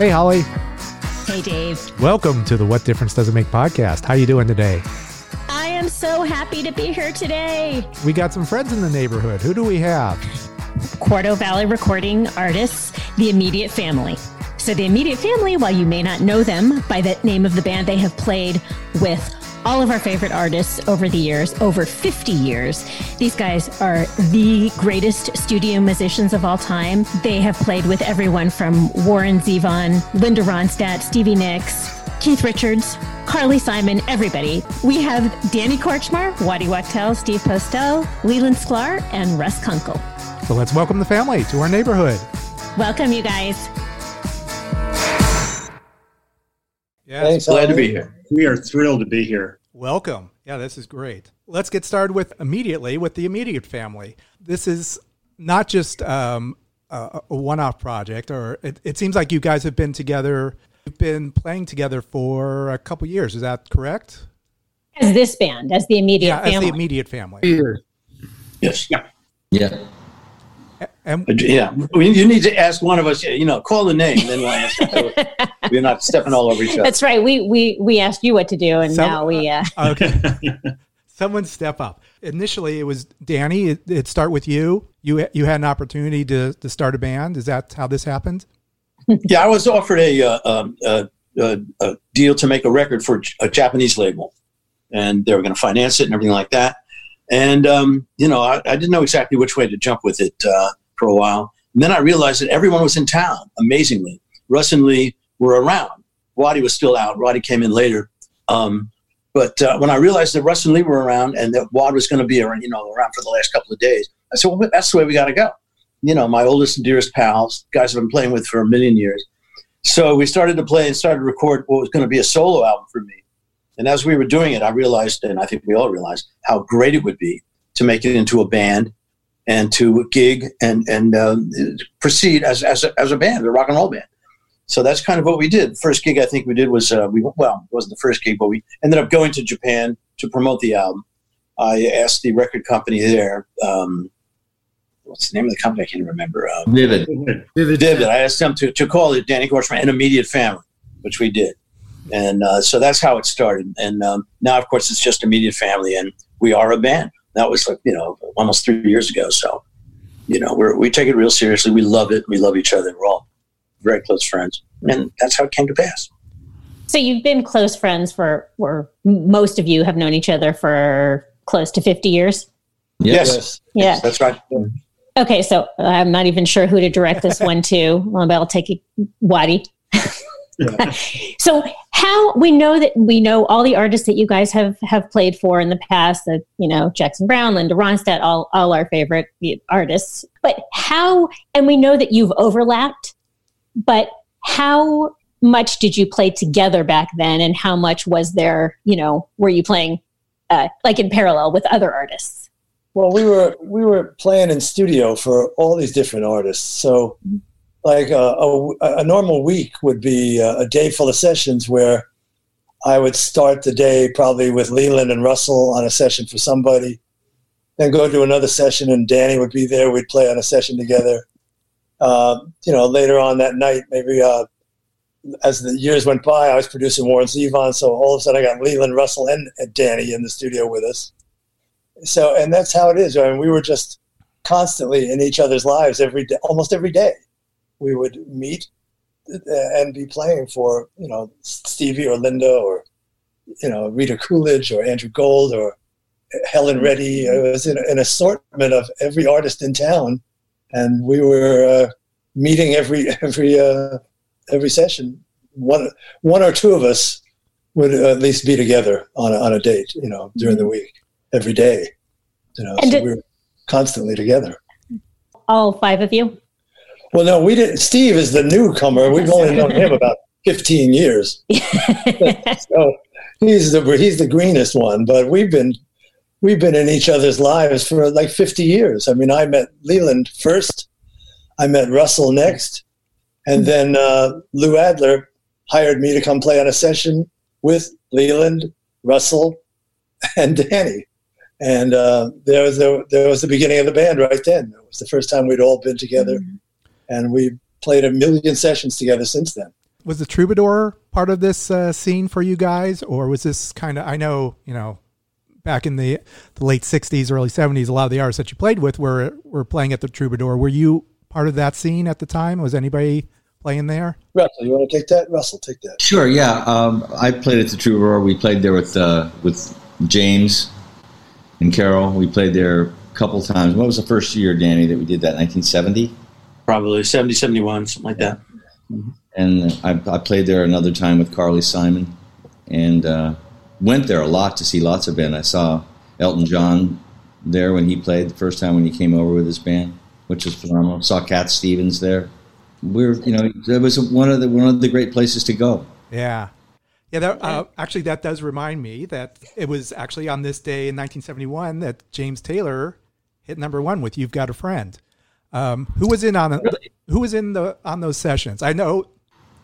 Hey, Holly. Hey, Dave. Welcome to the What Difference Does It Make podcast. How are you doing today? I am so happy to be here today. We got some friends in the neighborhood. Who do we have? Quarto Valley recording artists, The Immediate Family. So, The Immediate Family, while you may not know them by the name of the band, they have played with all of our favorite artists over the years, over 50 years. These guys are the greatest studio musicians of all time. They have played with everyone from Warren Zevon, Linda Ronstadt, Stevie Nicks, Keith Richards, Carly Simon, everybody. We have Danny Kortchmar, Waddy Wachtel, Steve Postell, Leland Sklar, and Russ Kunkel. So let's welcome the family to our neighborhood. Welcome, you guys. Yes. Thanks, Glad to be here. We are thrilled to be here. Welcome. Yeah, this is great. Let's get started with immediately with the immediate family. This is not just um, a, a one-off project, or it, it seems like you guys have been together. You've been playing together for a couple years. Is that correct? As this band, as the immediate family. yeah, as the immediate family. Yes. Yeah. Yeah. And Yeah. You need to ask one of us, you know, call the name, then we'll answer. We're not stepping all over each other. That's right. We we we asked you what to do, and Some- now we. Uh, okay. Someone step up. Initially, it was Danny. It, it start with you. You you had an opportunity to to start a band. Is that how this happened? Yeah, I was offered a, uh, um, uh, uh, a deal to make a record for a Japanese label, and they were going to finance it and everything like that. And um, you know, I, I didn't know exactly which way to jump with it uh, for a while. And then I realized that everyone was in town. Amazingly, Russ and Lee were around. Waddy was still out. Roddy came in later. Um, but uh, when I realized that Russ and Lee were around and that Wad was going to be around, you know, around for the last couple of days, I said, "Well, that's the way we got to go." You know, my oldest and dearest pals, guys I've been playing with for a million years. So we started to play and started to record what was going to be a solo album for me. And as we were doing it, I realized, and I think we all realized, how great it would be to make it into a band and to gig and and um, proceed as as a, as a band, a rock and roll band. So that's kind of what we did. First gig I think we did was uh, we well it wasn't the first gig, but we ended up going to Japan to promote the album. I asked the record company there. Um, What's the name of the company? I can't remember. Um, Vivid. Vivid. I asked them to, to call it Danny Kortchmar an immediate family, which we did. And uh, so that's how it started. And um, now, of course, it's just immediate family, and we are a band. That was like, you know, almost three years ago. So, you know, we're, we take it real seriously. We love it. We love each other. We're all very close friends. And that's how it came to pass. so you've been close friends for, or most of you have known each other for close to fifty years. Yes. Yeah. That's right. Okay, so I'm not even sure who to direct this one to. Well, but I'll take it, Waddy. so how we know that we know all the artists that you guys have have played for in the past that you know Jackson Browne, Linda Ronstadt, all all our favorite artists. But how and we know that you've overlapped, but how much did you play together back then and how much was there, you know, were you playing uh, like in parallel with other artists? Well, we were we were playing in studio for all these different artists. So, like uh, a, a normal week would be uh, a day full of sessions where I would start the day probably with Leland and Russell on a session for somebody, then go to another session and Danny would be there. We'd play on a session together. Uh, you know, later on that night, maybe uh, as the years went by, I was producing Warren Zevon, so all of a sudden I got Leland Russell and, and Danny in the studio with us. So, and that's how it is. I mean, we were just constantly in each other's lives every day, almost every day. We would meet uh, and be playing for you know Stevie or Linda or you know Rita Coolidge or Andrew Gold or Helen Reddy. It was an, an assortment of every artist in town, and we were uh, meeting every every uh, every session. One one or two of us would at least be together on a, on a date, you know, during the week, every day. You know, And so did- we were constantly together. All five of you? Well, no, we didn't. Steve is the newcomer. We've only known him about fifteen years, so he's the he's the greenest one. But we've been we've been in each other's lives for like fifty years. I mean, I met Leland first, I met Russell next, and then uh, Lou Adler hired me to come play on a session with Leland, Russell, and Danny. And uh, there was the, there was the beginning of the band right then. It was the first time we'd all been together, and we played a million sessions together since then. Was the troubadour part of this uh, scene for you guys, or was this kind of? I know you know, back in the the late '60s, early '70s, a lot of the artists that you played with were were playing at the troubadour. Were you part of that scene at the time? Was anybody playing there? Russell, you want to take that? Russell, take that. Sure, yeah. Um, I played at the Troubadour. We played there with uh, with James and Carole. We played there a couple times. What was the first year, Danny, that we did that? 1970? Probably 70, 71, something like that. And I, I played there another time with Carly Simon and uh, went there a lot to see lots of band. I saw Elton John there when he played the first time when he came over with his band, which was phenomenal. Saw Cat Stevens there. We're, you know, it was one of the one of the great places to go. Yeah. Yeah, that, uh, actually, that does remind me that it was actually on this day in 1971 that James Taylor hit number one with "You've Got a Friend." Um, who was in on who was in the on those sessions? I know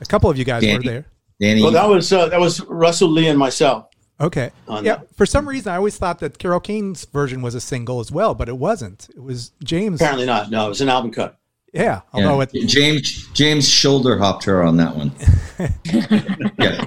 a couple of you guys were there. Danny, Well, that was uh, that was Russell Lee and myself. Okay. Yeah. that. For some reason, I always thought that Carole King's version was a single as well, but it wasn't. It was James. Apparently not. No, it was an album cut. Yeah. Yeah. Although it, James James shoulder hopped her on that one. yeah,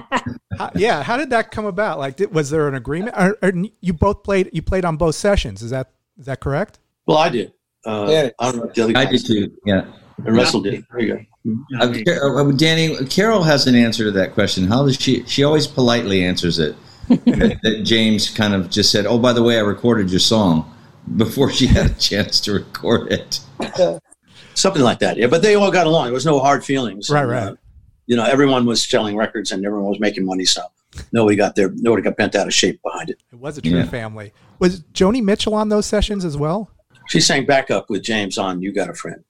how, yeah. How did that come about? Like, did, was there an agreement? Or, or you both played. You played on both sessions. Is that is that correct? Well, I did. Uh, Yeah. I don't know if the other I did too. Yeah, And Russell did. There you go. uh, uh, Danny Carole has an answer to that question. How does she? She always politely answers it. that, that James kind of just said, "Oh, by the way, I recorded your song." Before she had a chance to record it, Something like that. Yeah, but they all got along. There was no hard feelings. Right, right. uh, you know, everyone was selling records and everyone was making money. So nobody got there. Nobody got bent out of shape behind it. It was a true Yeah. family. Was Joni Mitchell on those sessions as well? She sang backup with James on "You Got a Friend."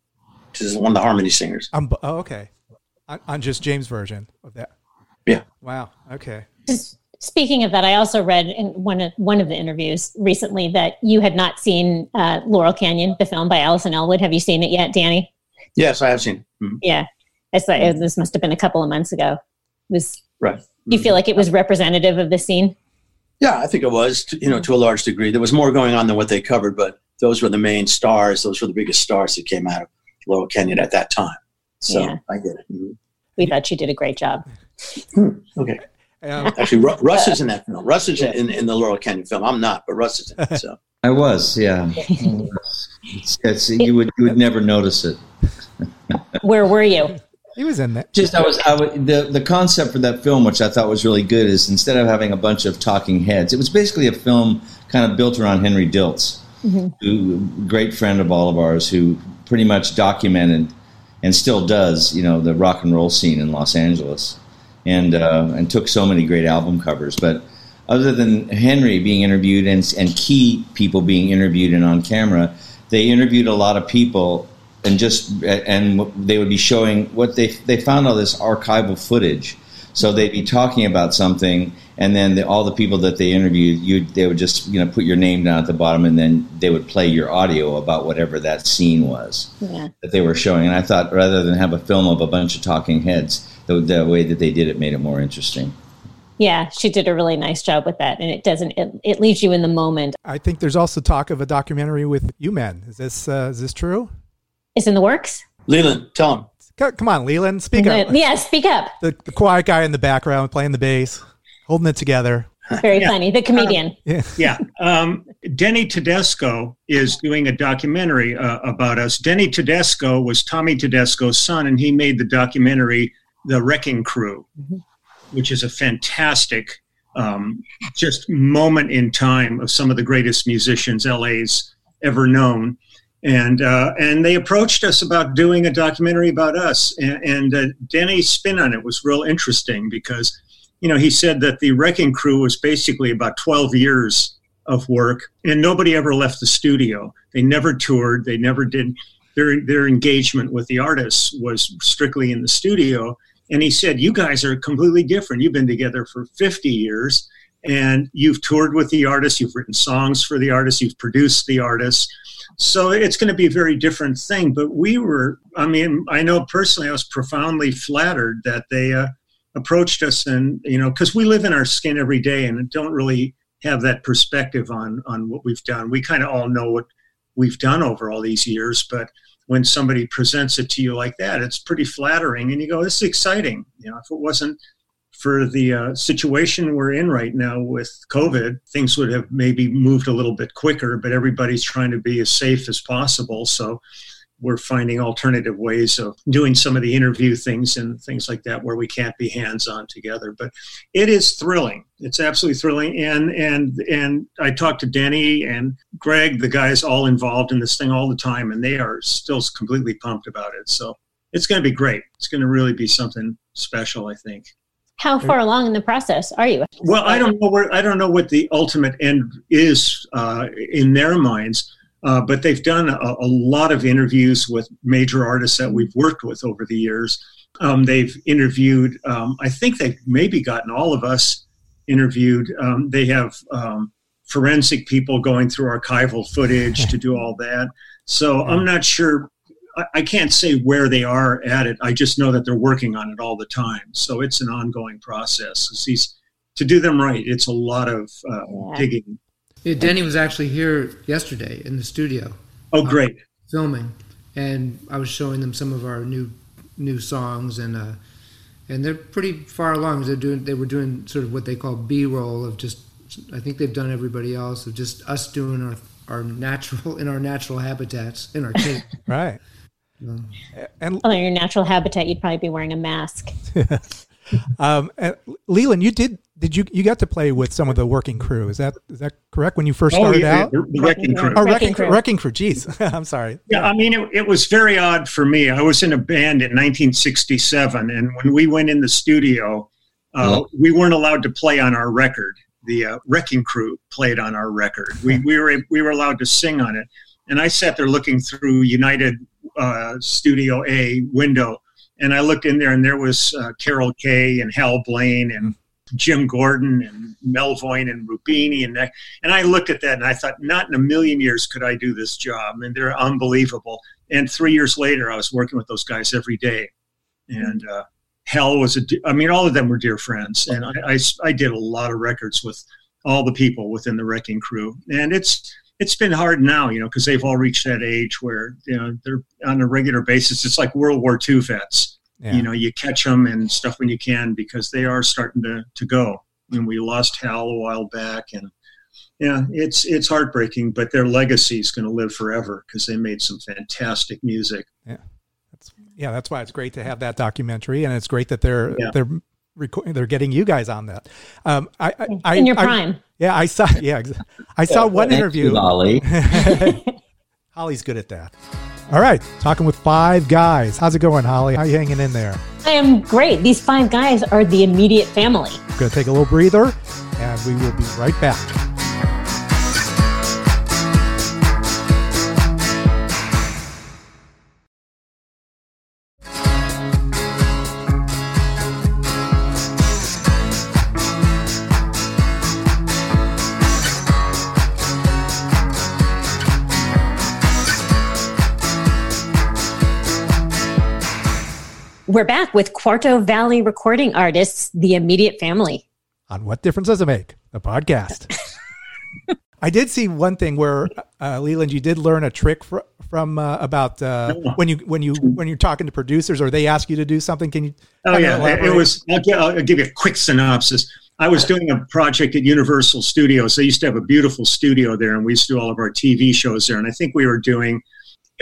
She's one of the harmony singers. On, bo- oh, okay. On, on just James' version of that. Yeah. Wow. Okay. Just Speaking of that, I also read in one of one of the interviews recently that you had not seen uh, Laurel Canyon, the film by Alison Ellwood. Have you seen it yet, Danny? Yes, I have seen. it. Mhm. Yeah, it's like, it- this must have been a couple of months ago. Was Right. do you feel like it was representative of the scene? Yeah, I think it was, to, you know, to a large degree. There was more going on than what they covered, but those were the main stars. Those were the biggest stars that came out of Laurel Canyon at that time. So Yeah. I get it. Mhm. We thought you did a great job. Okay. Um, Actually, Ru- Russ is in that film. Russ is in, in the Laurel Canyon film. I'm not, but Russ is in it. So I was. Yeah, it's, it's, you would you would never notice it. Where were you? he was in that. Just I was I would, the the concept for that film, which I thought was really good, is instead of having a bunch of talking heads, it was basically a film kind of built around Henry Diltz, who great friend of all of ours, who pretty much documented and still does, you know, the rock and roll scene in Los Angeles, and uh, and took so many great album covers. But other than Henry being interviewed and and key people being interviewed and on camera, they interviewed a lot of people and just and they would be showing what they they found all this archival footage. So they'd be talking about something, and then the, all the people that they interviewed, you they would just you know put your name down at the bottom, and then they would play your audio about whatever that scene was Yeah. that they were showing. And I thought rather than have a film of a bunch of talking heads, the, the way that they did it made it more interesting. Yeah, she did a really nice job with that, and it doesn't. It, it leaves you in the moment. I think there's also talk of a documentary with you men. Is this uh, is this true? It's in the works. Leland, tell him. Come on, Leland, speak up. Yeah, speak up. The, the quiet guy in the background playing the bass, holding it together. Very yeah. funny. The comedian. Um, yeah. yeah. Um, Denny Tedesco is doing a documentary uh, about us. Denny Tedesco was Tommy Tedesco's son, and he made the documentary The Wrecking Crew, mm-hmm. which is a fantastic um, just moment in time of some of the greatest musicians LA's ever known. And uh, and they approached us about doing a documentary about us, and, and uh, Denny's spin on it was real interesting because, you know, he said that the Wrecking Crew was basically about 12 years of work, and nobody ever left the studio. They never toured. They never did. Their their engagement with the artists was strictly in the studio and he said, You guys are completely different. You've been together for 50 years and you've toured with the artists, you've written songs for the artists, you've produced the artists. So it's going to be a very different thing. But we were, I mean, I know personally, I was profoundly flattered that they uh, approached us and, you know, because we live in our skin every day and don't really have that perspective on on what we've done. We kind of all know what we've done over all these years, but when somebody presents it to you like that, it's pretty flattering. And you go, this is exciting. You know, if it wasn't for the uh, situation we're in right now with COVID, things would have maybe moved a little bit quicker, but everybody's trying to be as safe as possible. So we're finding alternative ways of doing some of the interview things and things like that where we can't be hands on together. But it is thrilling. It's absolutely thrilling. And and and I talked to Denny and Greg, the guys all involved in this thing all the time, and they are still completely pumped about it. So it's going to be great. It's going to really be something special, I think. How far along in the process are you? Well, I don't know where I don't know what the ultimate end is uh, in their minds uh, but they've done a, a, lot of interviews with major artists that we've worked with over the years. Um, they've interviewed, um, I think they've maybe gotten all of us interviewed. Um, they have um, forensic people going through archival footage to do all that. So I'm not sure. I, I can't say where they are at it. I just know that they're working on it all the time. So it's an ongoing process. These, to do them right, it's a lot of uh, yeah. digging yeah, Denny was actually here yesterday in the studio. Oh, great! Uh, filming, and I was showing them some of our new new songs, and uh, and they're pretty far along. They're doing they were doing sort of what they call B roll of just. I think they've done everybody else of just us doing our our natural in our natural habitats in our cave. right. Um, and well, in your natural habitat, you'd probably be wearing a mask. um, Leland, you did did you you got to play with some of the working crew? Is that is that correct? When you first oh, started oh, yeah, out, the wrecking crew. Oh, wrecking, crew. wrecking crew. Jeez, I'm sorry. Yeah, I mean, it, it, was very odd for me. I was in a band in 1967, and when we went in the studio, uh, we weren't allowed to play on our record. The uh, wrecking crew played on our record. We we were we were allowed to sing on it, and I sat there looking through United uh, Studio A window. And I looked in there, and there was uh, Carol Kaye and Hal Blaine and Jim Gordon and Melvoin and Rubini and that. And I looked at that and I thought, not in a million years could I do this job. And they're unbelievable. And three years later, I was working with those guys every day. And uh, Hal was a, I mean, all of them were dear friends. And I, I, I did a lot of records with all the people within the wrecking crew. And it's, it's been hard now, you know, because they've all reached that age where, you know, they're on a regular basis. It's like World War II vets yeah. You know, you catch them and stuff when you can because they are starting to, to go. And we lost Hal a while back, and yeah, it's it's heartbreaking, but their legacy is going to live forever because they made some fantastic music. Yeah, that's yeah, that's why it's great to have that documentary, and it's great that they're yeah. they're recording, they're getting you guys on that. Um, I, I, in your prime. Yeah, I saw. Yeah, I saw yeah, one interview. You, Holly. Holly's good at that. All right, talking with five guys. How's it going, Holly? How you hanging in there? I am great. These five guys are the immediate family. Going to take a little breather, and we will be right back. We're back with Quarto Valley recording artists, The Immediate Family. On What Difference Does It Make? A podcast. I did see one thing where, uh, Leland, you did learn a trick fr- from uh, about uh, when you when you when you're talking to producers or they ask you to do something? Can you? Oh yeah, it was. I'll, give, I'll give you a quick synopsis. I was doing a project at Universal Studios. They used to have a beautiful studio there, and we used to do all of our TV shows there. And I think we were doing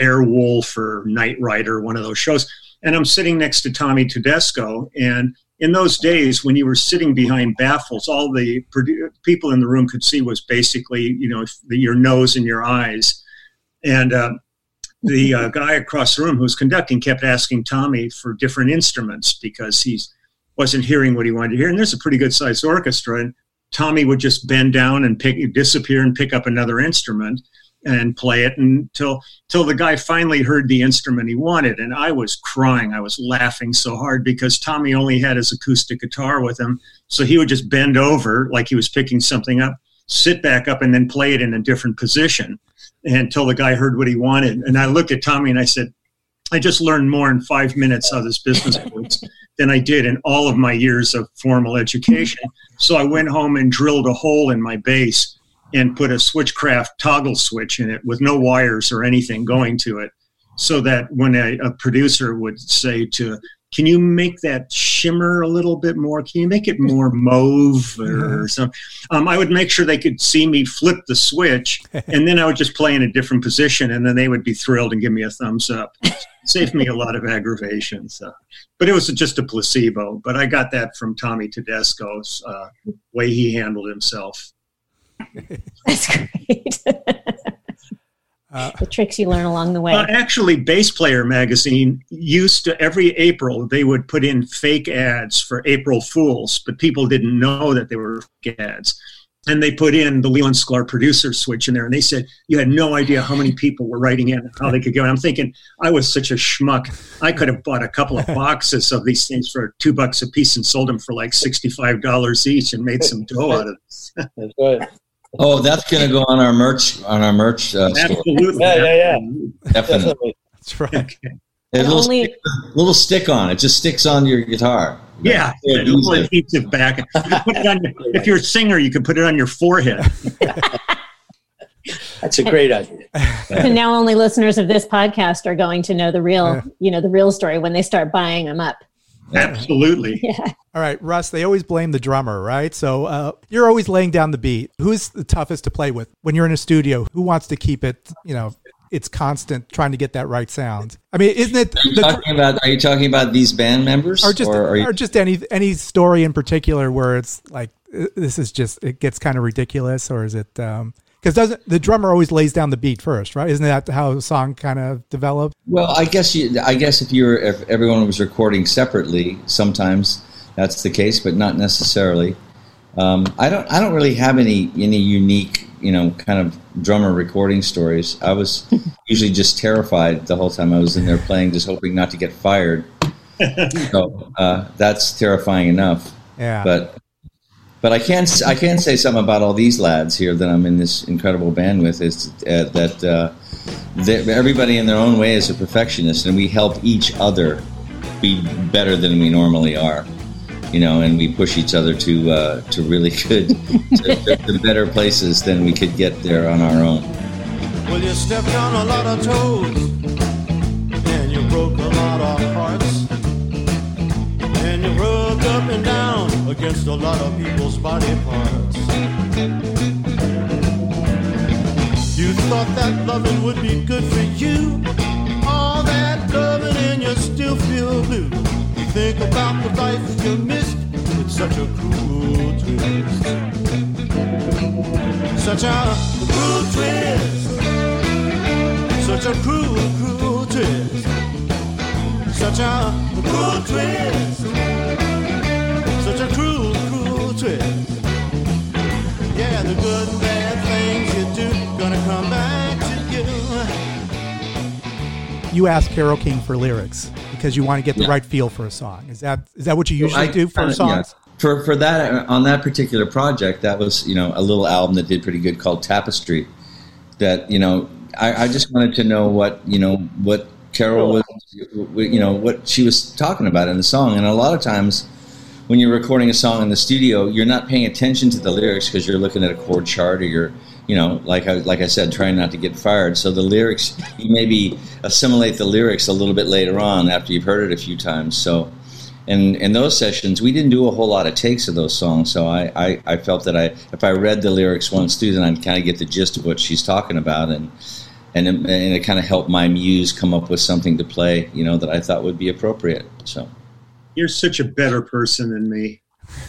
Airwolf or Knight Rider, one of those shows. And I'm sitting next to Tommy Tedesco, and in those days when you were sitting behind baffles, all the people in the room could see was basically, you know, the, your nose and your eyes. And uh, the uh, guy across the room who was conducting kept asking Tommy for different instruments because he wasn't hearing what he wanted to hear. And there's a pretty good sized orchestra. And Tommy would just bend down and pick, disappear and pick up another instrument and play it until until the guy finally heard the instrument he wanted. And i was crying. I was laughing so hard because tommy only had his acoustic guitar with him. So he would just bend over like he was picking something up sit back up and then play it in a different position until the guy heard what he wanted. And i looked at tommy and i said i just learned more in five minutes how this business works than i did in all of my years of formal education. So i went home and drilled a hole in my bass and put a switchcraft toggle switch in it with no wires or anything going to it so that when a, a, producer would say to can you make that shimmer a little bit more can you make it more mauve or, mm-hmm. something um, i would make sure they could see me flip the switch and then i would just play in a different position and then they would be thrilled and give me a thumbs up saved me a lot of aggravation so. but it was just a placebo but i got that from tommy tedesco's uh, way he handled himself That's great. Uh, the tricks you learn along the way. Uh, actually, Bass Player magazine used to every April they would put in fake ads for April Fools, but people didn't know that they were fake ads. And they put in the Leland Sklar producer switch in there, and they said you had no idea how many people were writing in, how they could go. And I'm thinking I was such a schmuck. I could have bought a couple of boxes of these things for two bucks a piece and sold them for like sixty-five dollars each and made some dough out of it. That's right. Oh, that's going to go on our merch on our merch. Uh, Absolutely. Yeah, yeah, yeah. Definitely. Definitely. That's right. Okay. A little, only, stick, little stick on it. Just sticks on your guitar. Yeah, yeah it it back. You it your, if you're a singer, you can put it on your forehead. That's a great idea. and now only listeners of this podcast are going to know the real, you know, the real story when they start buying them up. Absolutely. Yeah. All right, Russ, they always blame the drummer, right? So uh, you're always laying down the beat. Who's the toughest to play with when you're in a studio? Who wants to keep it, you know, it's constant trying to get that right sound. I mean, isn't it? Are you the, talking about? Are you talking about these band members, or just, or, you, or just any any story in particular where it's like this is just it gets kind of ridiculous, or is it? Um, because doesn't the drummer always lays down the beat first, right? Isn't that how the song kind of developed? Well, I guess you, I guess if you're if everyone was recording separately, sometimes that's the case, but not necessarily. Um, I don't I don't really have any any unique you know kind of drummer recording stories. I was usually just terrified the whole time I was in there playing, just hoping not to get fired. so uh, that's terrifying enough. Yeah. But but I can I can say something about all these lads here that I'm in this incredible band with is uh, that uh, everybody in their own way is a perfectionist, and we help each other be better than we normally are. You know, and we push each other to uh, to really good to, to, better places than we could get there on our own. Well, you stepped on a lot of toes, against a lot of people's body parts. You thought that loving would be good for you. All that loving and you still feel blue. You think about the life you missed. It's such a cruel twist. Such a cruel twist. Such a cruel, cruel twist. Such a cruel twist such a cruel, cruel twist. Yeah, the good and bad things you do gonna come back to you. You ask Carole King for lyrics because you want to get the yeah. right feel for a song. Is that is that what you usually well, I, do for uh, songs? Yeah. For for that on that particular project, that was you know a little album that did pretty good called Tapestry. That you know I, I just wanted to know what you know what Carole was you know what she was talking about in the song, and a lot of times when you're recording a song in the studio, you're not paying attention to the lyrics because you're looking at a chord chart or you're you know, like I like I said, trying not to get fired. So the lyrics, you maybe assimilate the lyrics a little bit later on after you've heard it a few times. So, and in those sessions, we didn't do a whole lot of takes of those songs. So I, I, I felt that I, if I read the lyrics once through, then I'd kind of get the gist of what she's talking about, and and it, and it kind of helped my muse come up with something to play, you know, that I thought would be appropriate. So. You're such a better person than me.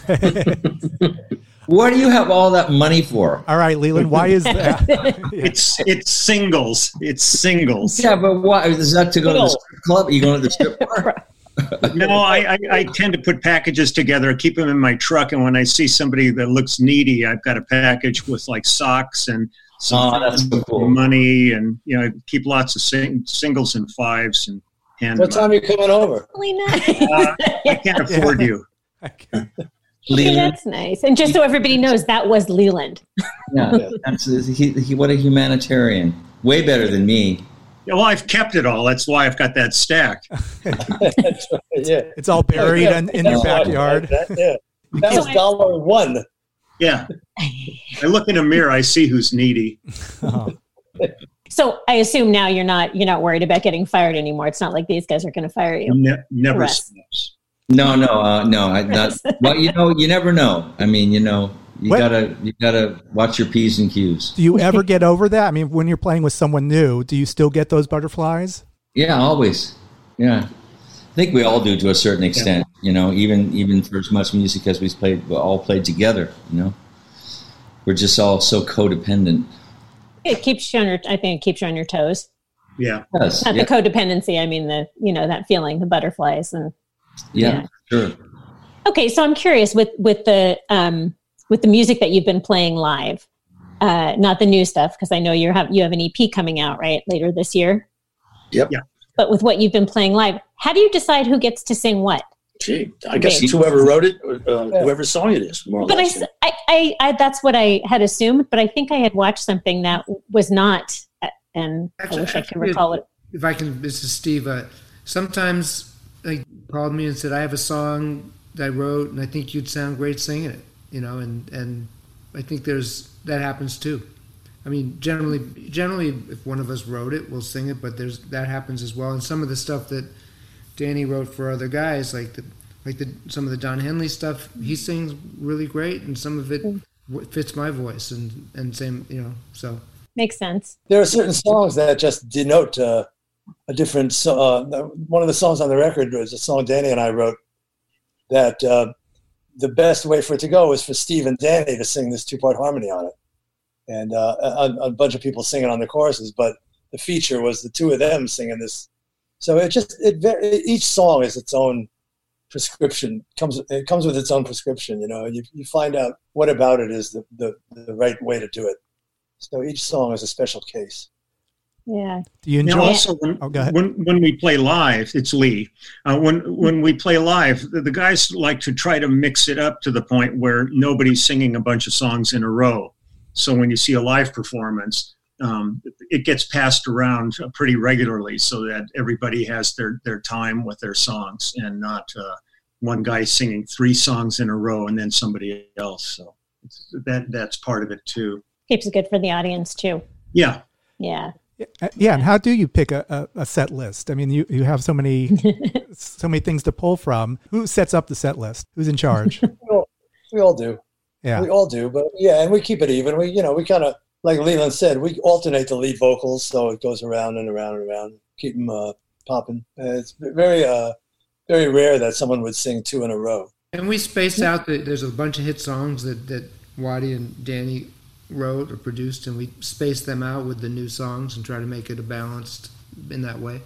What do you have all that money for? All right, Leland, why is that? It's it's singles. It's singles. Yeah, but why is that to go to the strip club? Are you going to the strip bar? No, I, I, I tend to put packages together, keep them in my truck, and when I see somebody that looks needy, I've got a package with like socks and some Oh, that's so cool. money, and you know, keep lots of sing- singles and fives and hand. What time are you coming over? Really nice. Uh, I can't afford you. Okay, that's nice. And just so everybody knows, that was Leland. Yeah, that's, he, he, what a humanitarian. Way better than me. Yeah, Well, I've kept it all. That's why I've got that stack. That's right, yeah. It's all buried in, in your That's why- backyard. That, yeah. that So was I- dollar one. Yeah. I look in a mirror, I see who's needy. Oh. So I assume now you're not you're not worried about getting fired anymore. It's not like these guys are going to fire you. Ne- never stops. No, no, uh, no. I, not, well, you know, you never know. I mean, you know, you What- gotta, you gotta watch your p's and q's. Do you ever get over that? I mean, when you're playing with someone new, do you still get those butterflies? Yeah, always. Yeah, I think we all do to a certain extent. You know, even even for as much music as we've played, we all played together. You know, we're just all so codependent. It keeps you on your I think it keeps you on your toes. Yeah. Yes, Not yeah, the codependency, I mean the you know, that feeling, the butterflies and yeah, sure. Okay, so I'm curious with with the um, with the music that you've been playing live, uh, not the new stuff because I know you have you have an EP coming out right later this year. Yep. Yeah. But with what you've been playing live, how do you decide who gets to sing what? Gee, I guess Okay. it's whoever wrote it, uh, whoever's song it is, more or But I, less. s- I, I, I- that's what I had assumed. But I think I had watched something that was not, uh, and I Actually- wish I can actually, recall it. If I can, this is Steve. Uh, sometimes they called me and said, "I have a song that I wrote, and I think you'd sound great singing it." You know, and and I think there's that happens too. I mean, generally, generally, if one of us wrote it, we'll sing it. But there's that happens as well. And some of the stuff that Danny wrote for other guys, like the like the some of the Don Henley stuff, he sings really great, and some of it w- fits my voice, and and same, you know. So Makes sense. There are certain songs that just denote uh, a different. So, uh, one of the songs on the record was a song Danny and I wrote. That uh, the best way for it to go was for Steve and Danny to sing this two-part harmony on it, and uh, a, a bunch of people singing on the choruses. But the feature was the two of them singing this. So it just it very each song is its own prescription comes it comes with its own prescription you know and you, you find out what about it is the, the, the right way to do it so each song is a special case Yeah. Do you Now, enjoy? also, when, Oh, when when we play live, it's Lee. Uh, when when we play live, the, the guys like to try to mix it up to the point where nobody's singing a bunch of songs in a row. So when you see a live performance, um, it gets passed around uh, pretty regularly, so that everybody has their their time with their songs, and not uh, one guy singing three songs in a row and then somebody else. So that that's part of it too. Keeps it good for the audience too. Yeah. Yeah. Uh, Yeah, and how do you pick a, a, a set list? I mean, you, you have so many so many things to pull from. Who sets up the set list? Who's in charge? we all, we all do Yeah, we all do but yeah and we keep it even we you know we kind of like leland said we alternate the lead vocals so it goes around and around and around. Keep them uh, popping. Uh, it's very uh very rare that someone would sing two in a row. And we spaced out that there's a bunch of hit songs that, that Waddy and Danny wrote or produced, and we spaced them out with the new songs and try to make it a balanced in that way.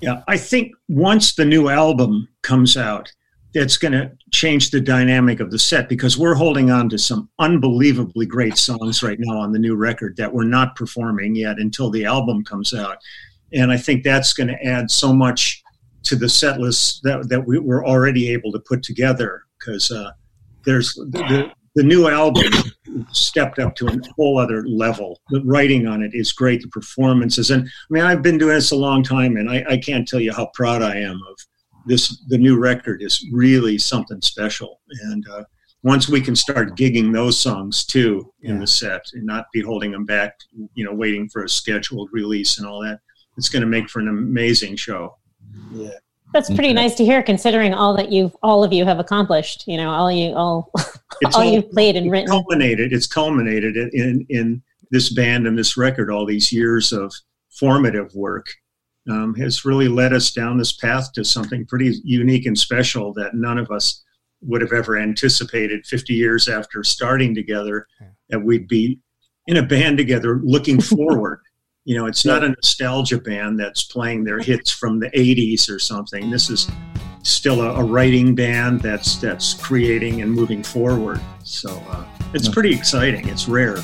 Yeah, I think once the new album comes out, it's going to change the dynamic of the set because we're holding on to some unbelievably great songs right now on the new record that we're not performing yet until the album comes out. And I think that's going to add so much to the set list that, that we were already able to put together because uh, there's the, the, the new album stepped up to a whole other level. The writing on it is great, the performances. And I mean, I've been doing this a long time, and I, I can't tell you how proud I am of this. The new record is really something special. And uh, once we can start gigging those songs too in Yeah. the set and not be holding them back, you know, waiting for a scheduled release and all that, it's going to make for an amazing show. Yeah. That's pretty Okay. nice to hear, considering all that you've all of you have accomplished. You know, all you all It's all all- you've played and it's written. culminated. It's culminated in, in in this band and this record. All these years of formative work um, has really led us down this path to something pretty unique and special that none of us would have ever anticipated 50 years after starting together that we'd be in a band together looking forward. You know, it's not a nostalgia band that's playing their hits from the 80s or something. This is still a, a writing band that's that's creating and moving forward. So uh, it's pretty exciting. It's rare.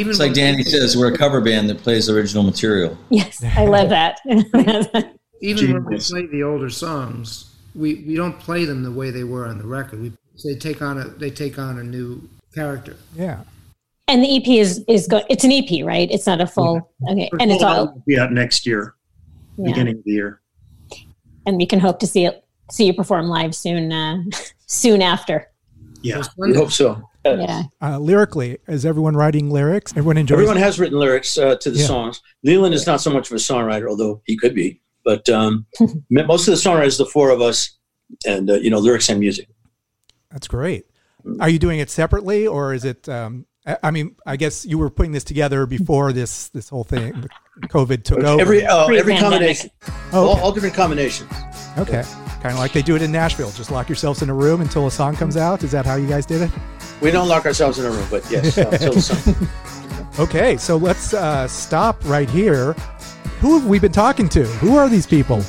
Even It's like when- Danny says, we're a cover band that plays original material. Yes, I love that. even when we play the older songs, we, we don't play them the way they were on the record. We they take on a they take on a new character. Yeah. and the EP is is go- It's an EP, right? It's not a full. Okay, and it's all. be out next year, Yeah. beginning of the year. And we can hope to see it. See you perform live soon. Uh, soon after. Yeah. We hope so. Yeah. Uh, lyrically, is everyone writing lyrics? Everyone enjoys. Everyone has written lyrics uh, to the Yeah. songs. Leland is not so much of a songwriter, although he could be. But um, most of the songwriters, the four of us, and uh, you know, lyrics and music. That's great. Are you doing it separately, or is it? Um, I I mean, I guess you were putting this together before this this whole thing, COVID took over. Every uh, every combination, Oh, okay. all different combinations. okay. Kind of like they do it in Nashville. Just lock yourselves in a room until a song comes out. Is that how you guys did it? We don't lock ourselves in a room, but yes, uh, until the song. Okay, so let's uh, stop right here. Who have we been talking to? Who are these people?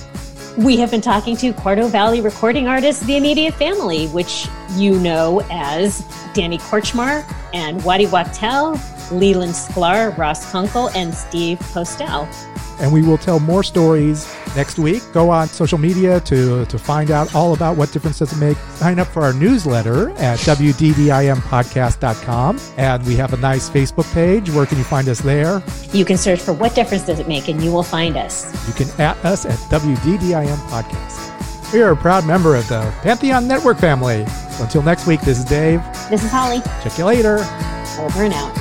We have been talking to Quarto Valley recording artist The Immediate Family, which you know as Danny Kortchmar and Waddy Wachtel, Leland Sklar, Russ Kunkel, and Steve Postell. And we will tell more stories next week. Go on social media to, to find out all about what difference does it make. Sign up for our newsletter at wddimpodcast.com. And we have a nice Facebook page. Where can you find us there? You can search for What Difference Does It Make, and you will find us. You can at us at WDDIM Podcast. We are a proud member of the Pantheon Network family. So until next week, this is Dave. This is Holly. Check you later. Over and out.